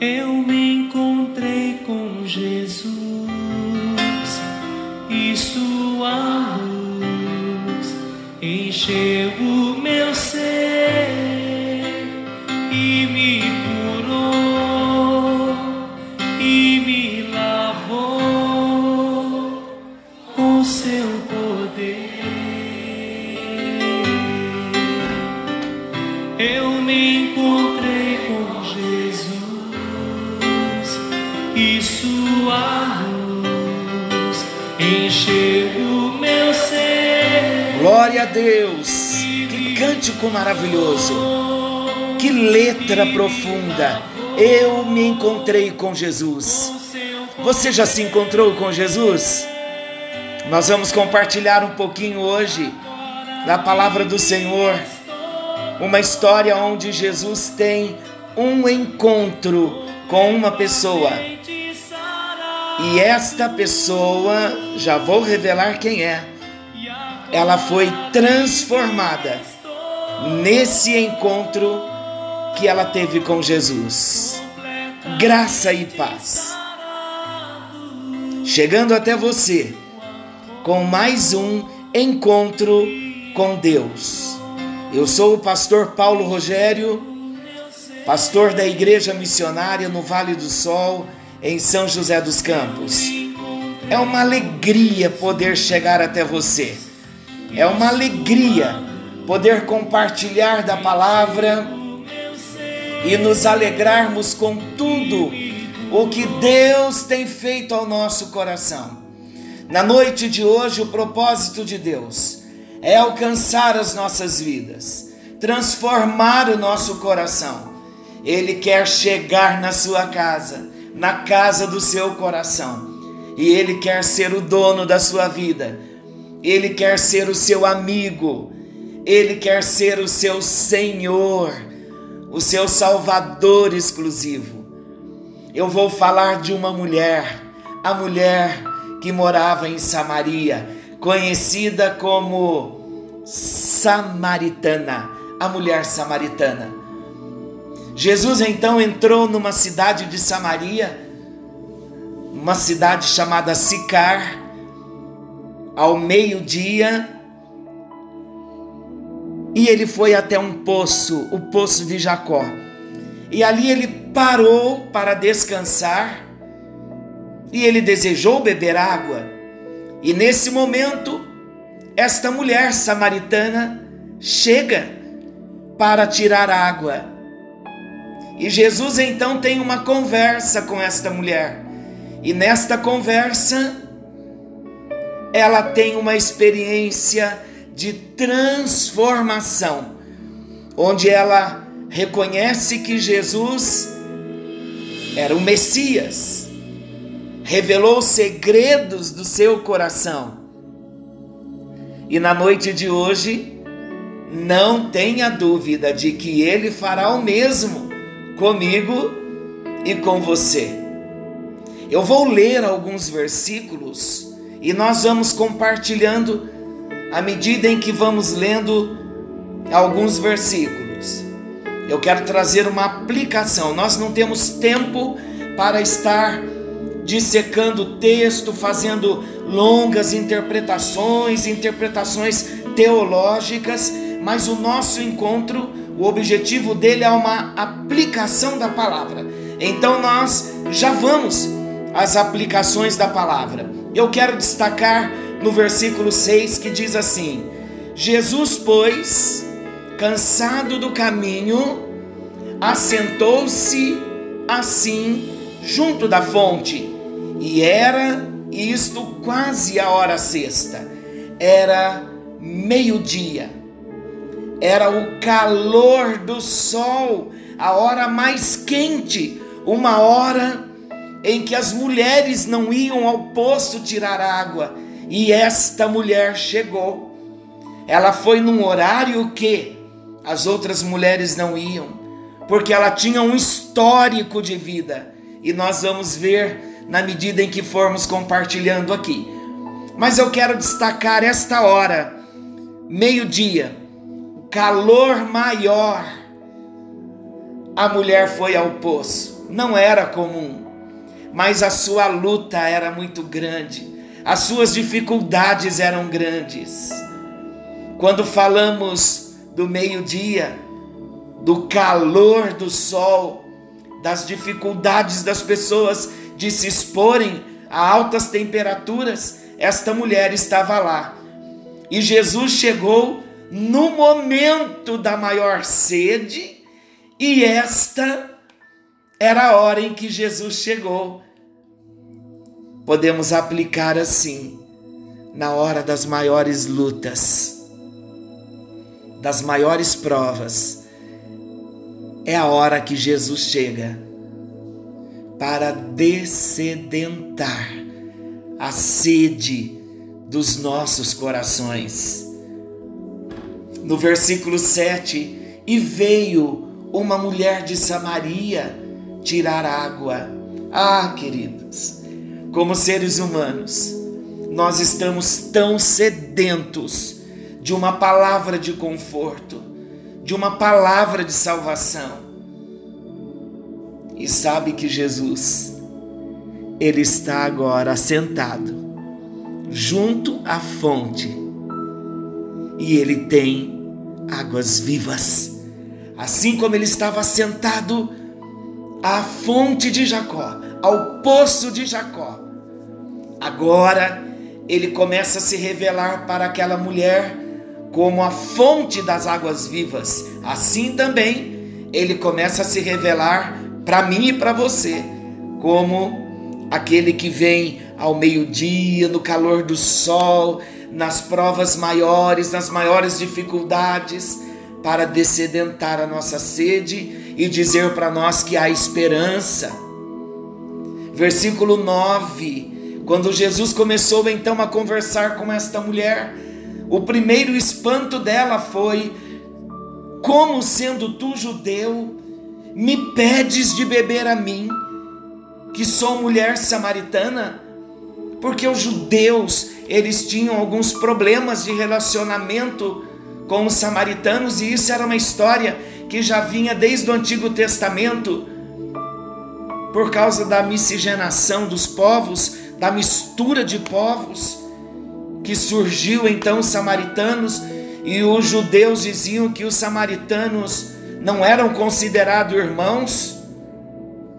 eu me Glória a Deus! Que cântico maravilhoso! Que letra profunda! Eu me encontrei com Jesus. Você já se encontrou com Jesus? Nós vamos compartilhar um pouquinho hoje da palavra do Senhor. Uma história onde Jesus tem um encontro com uma pessoa. E esta pessoa, já vou revelar quem é, ela foi transformada nesse encontro que ela teve com Jesus. Graça e paz. Chegando até você com mais um encontro com Deus. Eu sou o pastor Paulo Rogério, pastor da Igreja Missionária no Vale do Sol, em São José dos Campos. É uma alegria poder chegar até você. É uma alegria poder compartilhar da palavra e nos alegrarmos com tudo o que Deus tem feito ao nosso coração. Na noite de hoje, o propósito de Deus é alcançar as nossas vidas, transformar o nosso coração. Ele quer chegar na sua casa, na casa do seu coração, e ele quer ser o dono da sua vida. Ele quer ser o seu amigo, ele quer ser o seu Senhor, o seu Salvador exclusivo. Eu vou falar de uma mulher, a mulher que morava em Samaria, conhecida como Samaritana, a mulher samaritana. Jesus então entrou numa cidade de Samaria, uma cidade chamada Sicar, ao meio-dia, e ele foi até um poço, o poço de Jacó. E ali ele parou para descansar e ele desejou beber água. E nesse momento, esta mulher samaritana chega para tirar água. E Jesus então tem uma conversa com esta mulher. E nesta conversa, ela tem uma experiência de transformação, onde ela reconhece que Jesus era o Messias, revelou segredos do seu coração. E na noite de hoje, não tenha dúvida de que ele fará o mesmo comigo e com você. Eu vou ler alguns versículos e nós vamos compartilhando à medida em que vamos lendo alguns versículos. Eu quero trazer uma aplicação. Nós não temos tempo para estar dissecando o texto, fazendo longas interpretações, interpretações teológicas, mas o nosso encontro, o objetivo dele é uma aplicação da palavra. Então nós já vamos às aplicações da palavra. Eu quero destacar no versículo 6 que diz assim: Jesus, pois, cansado do caminho, assentou-se assim junto da fonte, e era isto quase a hora sexta, era meio-dia, era o calor do sol, a hora mais quente, uma hora em que as mulheres não iam ao poço tirar água, e esta mulher chegou. Ela foi num horário que as outras mulheres não iam, porque ela tinha um histórico de vida, e nós vamos ver na medida em que formos compartilhando aqui. Mas eu quero destacar esta hora, meio-dia, calor maior. A mulher foi ao poço não era comum, mas a sua luta era muito grande, as suas dificuldades eram grandes. Quando falamos do meio-dia, do calor do sol, das dificuldades das pessoas de se exporem a altas temperaturas, esta mulher estava lá. E Jesus chegou no momento da maior sede, e esta era a hora em que Jesus chegou. Podemos aplicar assim, na hora das maiores lutas, das maiores provas, é a hora que Jesus chega para descedentar a sede dos nossos corações. No versículo 7, e veio uma mulher de Samaria tirar água. Ah, queridos, como seres humanos, nós estamos tão sedentos de uma palavra de conforto, de uma palavra de salvação. E sabe que Jesus, Ele está agora sentado junto à fonte e Ele tem águas vivas. Assim como Ele estava sentado à fonte de Jacó, ao poço de Jacó, agora Ele começa a se revelar para aquela mulher como a fonte das águas vivas, assim também ele começa a se revelar para mim e para você, como aquele que vem ao meio-dia, no calor do sol, nas provas maiores, nas maiores dificuldades, para descedentar a nossa sede e dizer para nós que há esperança. Versículo 9: quando Jesus começou então a conversar com esta mulher, o primeiro espanto dela foi: Como sendo tu judeu, me pedes de beber a mim, que sou mulher samaritana? Porque os judeus, eles tinham alguns problemas de relacionamento com os samaritanos e isso era uma história que já vinha desde o Antigo Testamento por causa da miscigenação dos povos, da mistura de povos que surgiu então os samaritanos e os judeus diziam que os samaritanos não eram considerados irmãos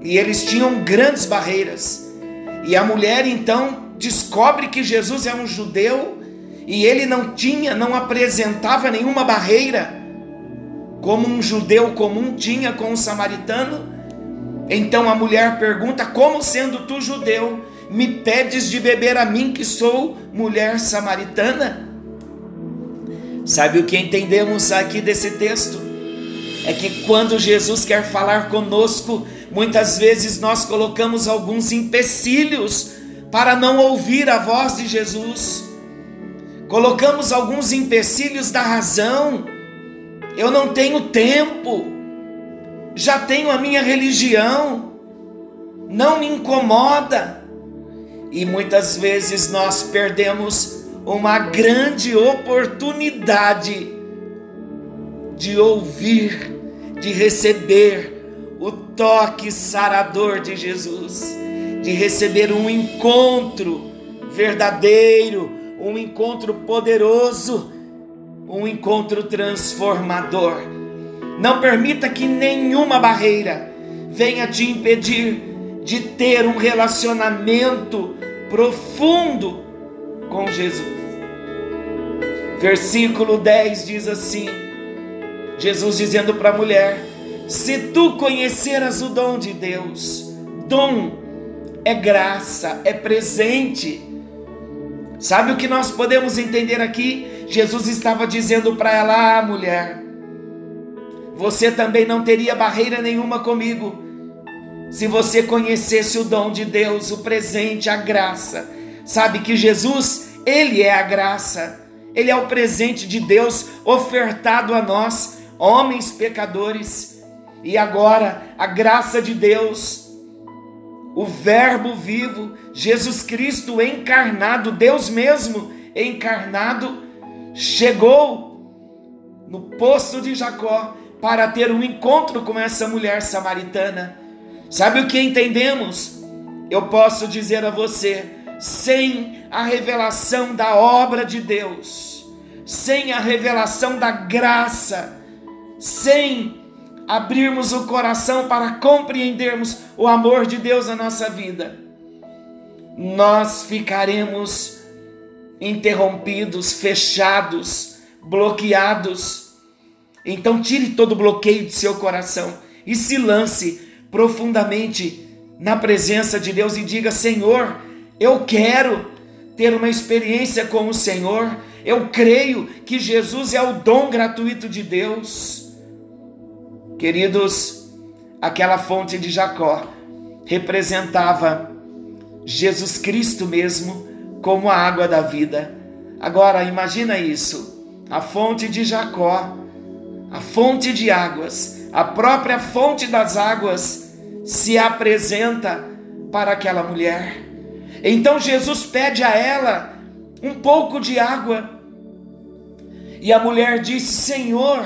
e eles tinham grandes barreiras. E a mulher então descobre que Jesus é um judeu e ele não tinha, não apresentava nenhuma barreira como um judeu comum tinha com o samaritano. Então a mulher pergunta: Como sendo tu judeu, me pedes de beber a mim, que sou mulher samaritana? Sabe o que entendemos aqui desse texto? É que quando Jesus quer falar conosco, muitas vezes nós colocamos alguns empecilhos para não ouvir a voz de Jesus. Colocamos alguns empecilhos da razão. Eu não tenho tempo, já tenho a minha religião, não me incomoda. E muitas vezes nós perdemos uma grande oportunidade de ouvir, de receber o toque sarador de Jesus, de receber um encontro verdadeiro, um encontro poderoso, um encontro transformador. Não permita que nenhuma barreira venha te impedir de ter um relacionamento profundo com Jesus. Versículo 10 diz assim: Jesus dizendo para a mulher: Se tu conheceras o dom de Deus, dom é graça, é presente. Sabe o que nós podemos entender aqui? Jesus estava dizendo para ela: Ah, mulher, você também não teria barreira nenhuma comigo se você conhecesse o dom de Deus, o presente, a graça, sabe que Jesus, Ele é a graça, Ele é o presente de Deus ofertado a nós, homens pecadores, e agora a graça de Deus, o Verbo vivo, Jesus Cristo encarnado, Deus mesmo encarnado, chegou no poço de Jacó para ter um encontro com essa mulher samaritana Sabe o que entendemos? Eu posso dizer a você, sem a revelação da obra de Deus, sem a revelação da graça, sem abrirmos o coração para compreendermos o amor de Deus na nossa vida, nós ficaremos interrompidos, fechados, bloqueados. Então, tire todo o bloqueio de seu coração e se lance profundamente na presença de Deus e diga: Senhor, eu quero ter uma experiência com o Senhor. Eu creio que Jesus é o dom gratuito de Deus. Queridos, aquela fonte de Jacó representava Jesus Cristo mesmo como a água da vida. Agora imagina isso, a fonte de Jacó, a fonte de águas, a própria fonte das águas se apresenta para aquela mulher. Então Jesus pede a ela um pouco de água. E a mulher disse: Senhor,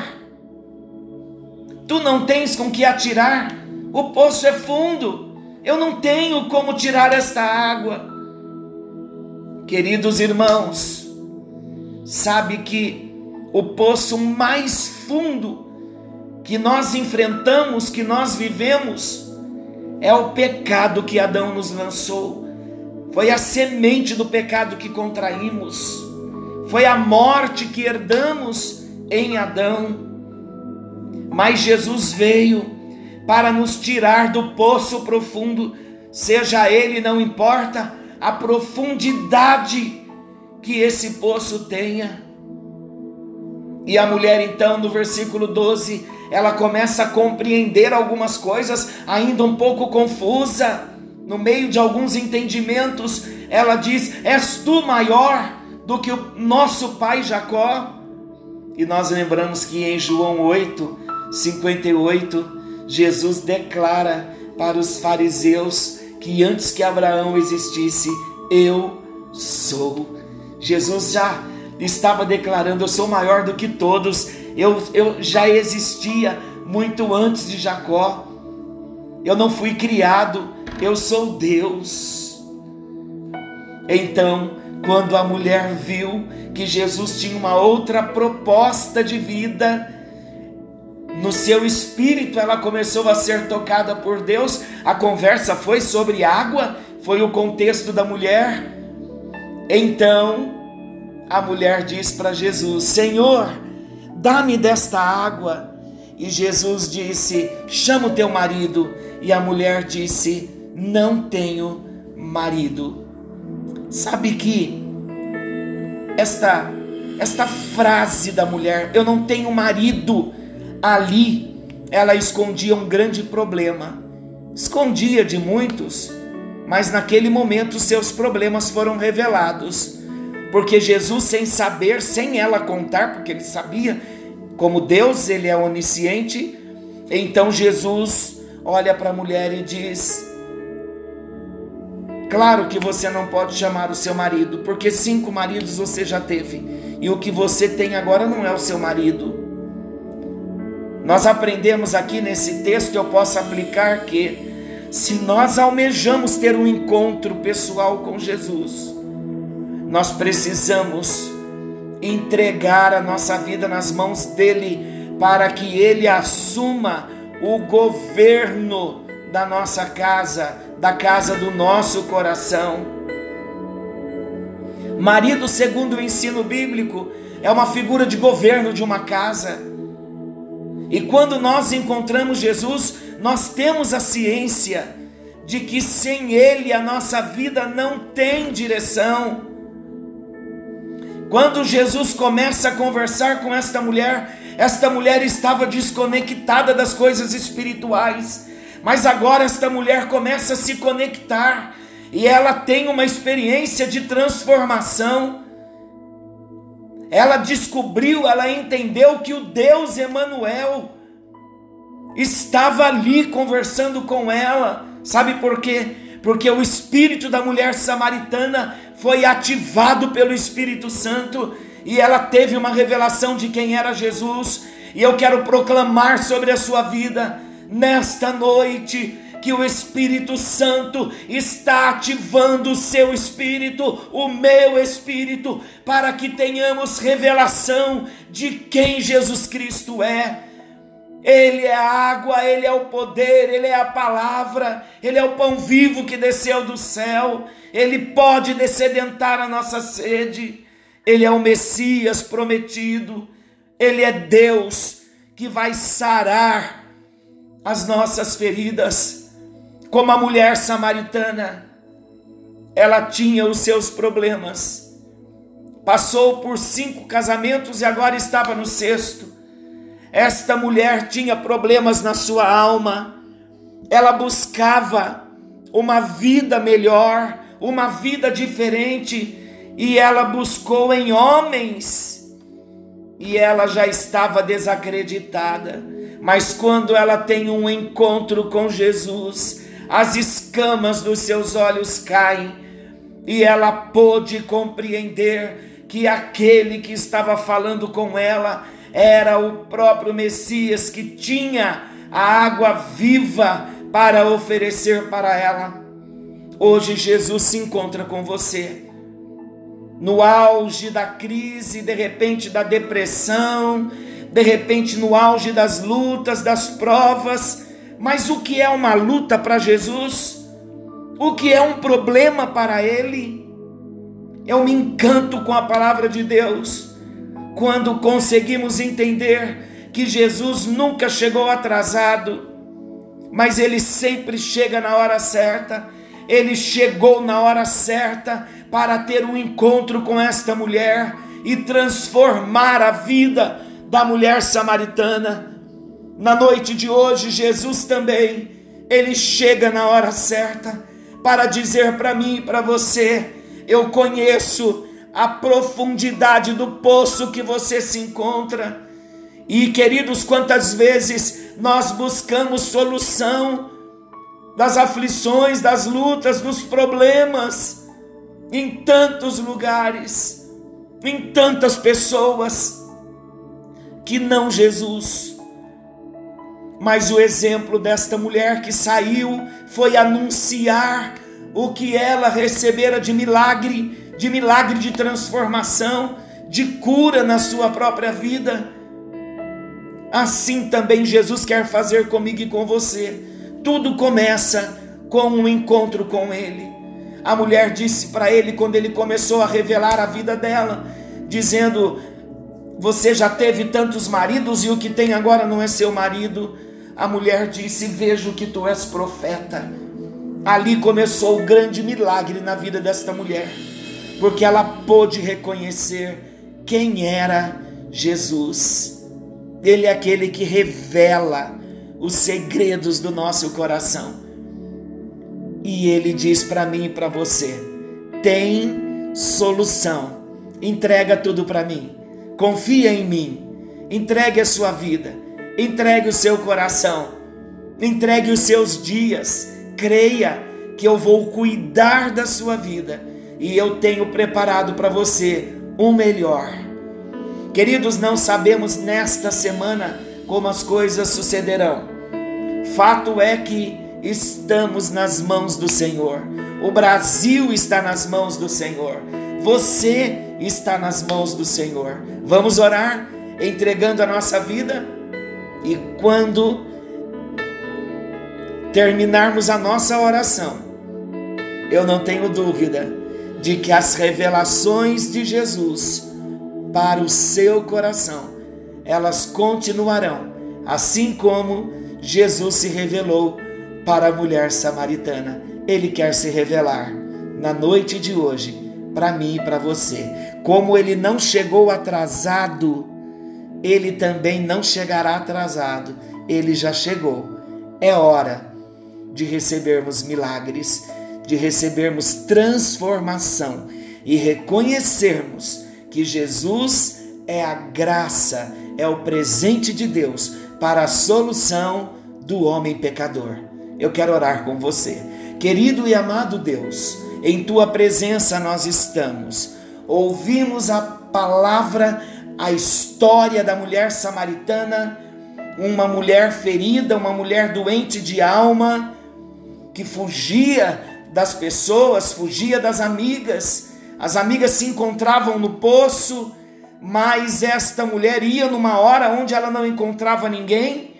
Tu não tens com que atirar, o poço é fundo, eu não tenho como tirar esta água. Queridos irmãos, sabe que o poço mais fundo que nós enfrentamos, que nós vivemos, é o pecado que Adão nos lançou. Foi a semente do pecado que contraímos. Foi a morte que herdamos em Adão. Mas Jesus veio para nos tirar do poço profundo, seja ele, não importa a profundidade que esse poço tenha. E a mulher, então, no versículo 12, ela começa a compreender algumas coisas, ainda um pouco confusa, no meio de alguns entendimentos, ela diz: És tu maior do que o nosso pai Jacó? E nós lembramos que em João 8, 58, Jesus declara para os fariseus que antes que Abraão existisse, eu sou. Jesus já estava declarando: Eu sou maior do que todos, eu, eu já existia muito antes de Jacó, eu não fui criado, eu sou Deus. Então, quando a mulher viu que Jesus tinha uma outra proposta de vida, no seu espírito ela começou a ser tocada por Deus. A conversa foi sobre água, foi o contexto da mulher. Então a mulher diz para Jesus: Senhor, dá-me desta água. E Jesus disse: Chama o teu marido. E a mulher disse: Não tenho marido. Sabe que esta esta frase da mulher, eu não tenho marido, ali ela escondia um grande problema. Escondia de muitos, mas naquele momento seus problemas foram revelados. Porque Jesus, sem saber, sem ela contar, porque ele sabia, como Deus, ele é onisciente, então Jesus olha para a mulher e diz: Claro que você não pode chamar o seu marido, porque cinco maridos você já teve, e o que você tem agora não é o seu marido. Nós aprendemos aqui nesse texto, eu posso aplicar que se nós almejamos ter um encontro pessoal com Jesus, nós precisamos entregar a nossa vida nas mãos dele para que ele assuma o governo da nossa casa, da casa do nosso coração. Marido, segundo o ensino bíblico, é uma figura de governo de uma casa. E quando nós encontramos Jesus, nós temos a ciência de que sem Ele a nossa vida não tem direção. Quando Jesus começa a conversar com esta mulher, esta mulher estava desconectada das coisas espirituais, mas agora esta mulher começa a se conectar e ela tem uma experiência de transformação ela descobriu, ela entendeu que o Deus Emanuel estava ali conversando com ela. Sabe por quê? Porque o espírito da mulher samaritana foi ativado pelo Espírito Santo e ela teve uma revelação de quem era Jesus. E eu quero proclamar sobre a sua vida nesta noite que o Espírito Santo está ativando o seu espírito, o meu espírito, para que tenhamos revelação de quem Jesus Cristo é. Ele é a água, Ele é o poder, Ele é a palavra, Ele é o pão vivo que desceu do céu, Ele pode descedentar a nossa sede, Ele é o Messias prometido, Ele é Deus que vai sarar as nossas feridas, como a mulher samaritana, ela tinha os seus problemas, passou por cinco casamentos e agora estava no sexto. Esta mulher tinha problemas na sua alma, ela buscava uma vida melhor, uma vida diferente, e ela buscou em homens, e ela já estava desacreditada. Mas quando ela tem um encontro com Jesus, as escamas dos seus olhos caem e ela pôde compreender que aquele que estava falando com ela era o próprio Messias que tinha a água viva para oferecer para ela. Hoje Jesus se encontra com você. No auge da crise, de repente da depressão, de repente no auge das lutas, das provas. Mas o que é uma luta para Jesus? O que é um problema para ele? Eu me encanto com a palavra de Deus quando conseguimos entender que Jesus nunca chegou atrasado, mas ele sempre chega na hora certa. Ele chegou na hora certa para ter um encontro com esta mulher e transformar a vida da mulher samaritana. Na noite de hoje, Jesus também, ele chega na hora certa para dizer para mim e para você: eu conheço a profundidade do poço que você se encontra. E queridos, quantas vezes nós buscamos solução das aflições, das lutas, dos problemas, em tantos lugares, em tantas pessoas que não Jesus. Mas o exemplo desta mulher que saiu foi anunciar o que ela recebera de milagre, de milagre de transformação, de cura na sua própria vida. Assim também Jesus quer fazer comigo e com você. Tudo começa com um encontro com Ele. A mulher disse para ele quando ele começou a revelar a vida dela, dizendo: você já teve tantos maridos e o que tem agora não é seu marido. A mulher disse: Vejo que tu és profeta. Ali começou o grande milagre na vida desta mulher, porque ela pôde reconhecer quem era Jesus. Ele é aquele que revela os segredos do nosso coração. E ele diz para mim e para você: tem solução. Entrega tudo para mim confia em mim, entregue a sua vida, entregue o seu coração, entregue os seus dias, creia que eu vou cuidar da sua vida e eu tenho preparado para você o melhor. Queridos, não sabemos nesta semana como as coisas sucederão. Fato é que estamos nas mãos do Senhor. O Brasil está nas mãos do Senhor. Você está nas mãos do Senhor. Vamos orar entregando a nossa vida e quando terminarmos a nossa oração, eu não tenho dúvida de que as revelações de Jesus para o seu coração, elas continuarão, assim como Jesus se revelou para a mulher samaritana. Ele quer se revelar na noite de hoje para mim e para você. Como ele não chegou atrasado, ele também não chegará atrasado. Ele já chegou. É hora de recebermos milagres, de recebermos transformação e reconhecermos que Jesus é a graça, é o presente de Deus para a solução do homem pecador. Eu quero orar com você. Querido e amado Deus, em tua presença nós estamos. Ouvimos a palavra, a história da mulher samaritana, uma mulher ferida, uma mulher doente de alma, que fugia das pessoas, fugia das amigas. As amigas se encontravam no poço, mas esta mulher ia numa hora onde ela não encontrava ninguém,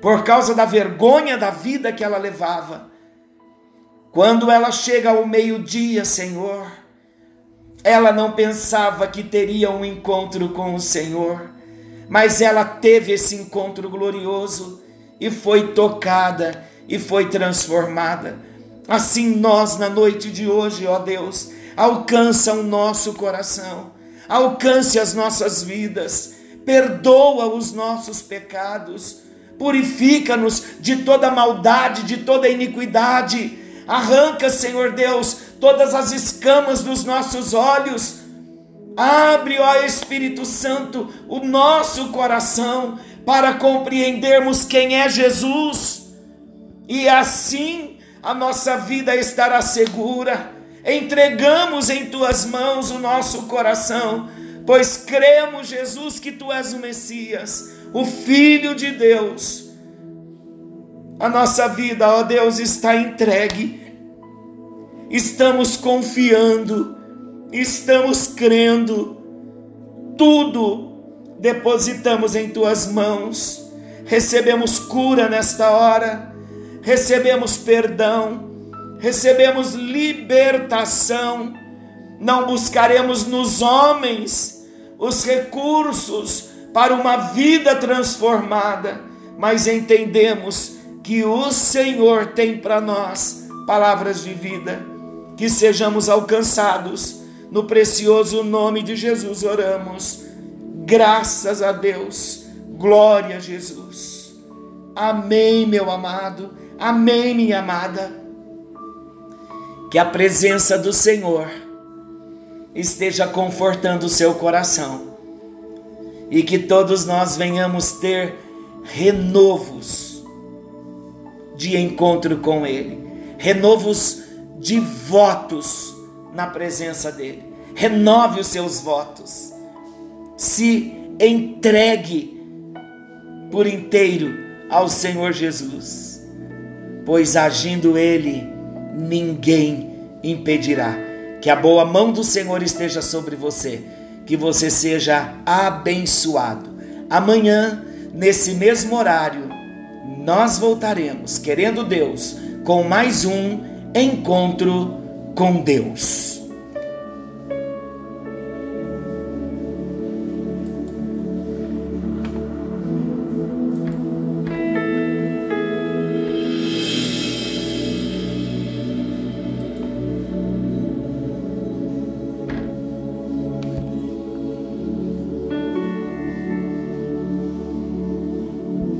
por causa da vergonha da vida que ela levava. Quando ela chega ao meio-dia, Senhor, ela não pensava que teria um encontro com o Senhor, mas ela teve esse encontro glorioso e foi tocada e foi transformada. Assim nós na noite de hoje, ó Deus, alcança o nosso coração, alcance as nossas vidas, perdoa os nossos pecados, purifica-nos de toda maldade, de toda iniquidade. Arranca, Senhor Deus, todas as escamas dos nossos olhos. Abre, ó Espírito Santo, o nosso coração para compreendermos quem é Jesus e assim a nossa vida estará segura. Entregamos em tuas mãos o nosso coração, pois cremos, Jesus, que tu és o Messias, o Filho de Deus. A nossa vida, ó Deus, está entregue. Estamos confiando, estamos crendo. Tudo depositamos em tuas mãos. Recebemos cura nesta hora recebemos perdão, recebemos libertação, não buscaremos nos homens os recursos para uma vida transformada, mas entendemos que o Senhor tem para nós palavras de vida, que sejamos alcançados. No precioso nome de Jesus oramos. Graças a Deus. Glória a Jesus. Amém, meu amado. Amém, minha amada. Que a presença do Senhor esteja confortando o seu coração e que todos nós venhamos ter renovos de encontro com Ele, renovos de votos na presença dEle. Renove os seus votos, se entregue por inteiro ao Senhor Jesus pois agindo ele, ninguém impedirá. Que a boa mão do Senhor esteja sobre você, que você seja abençoado. Amanhã, nesse mesmo horário, nós voltaremos, querendo Deus, com mais um encontro com Deus.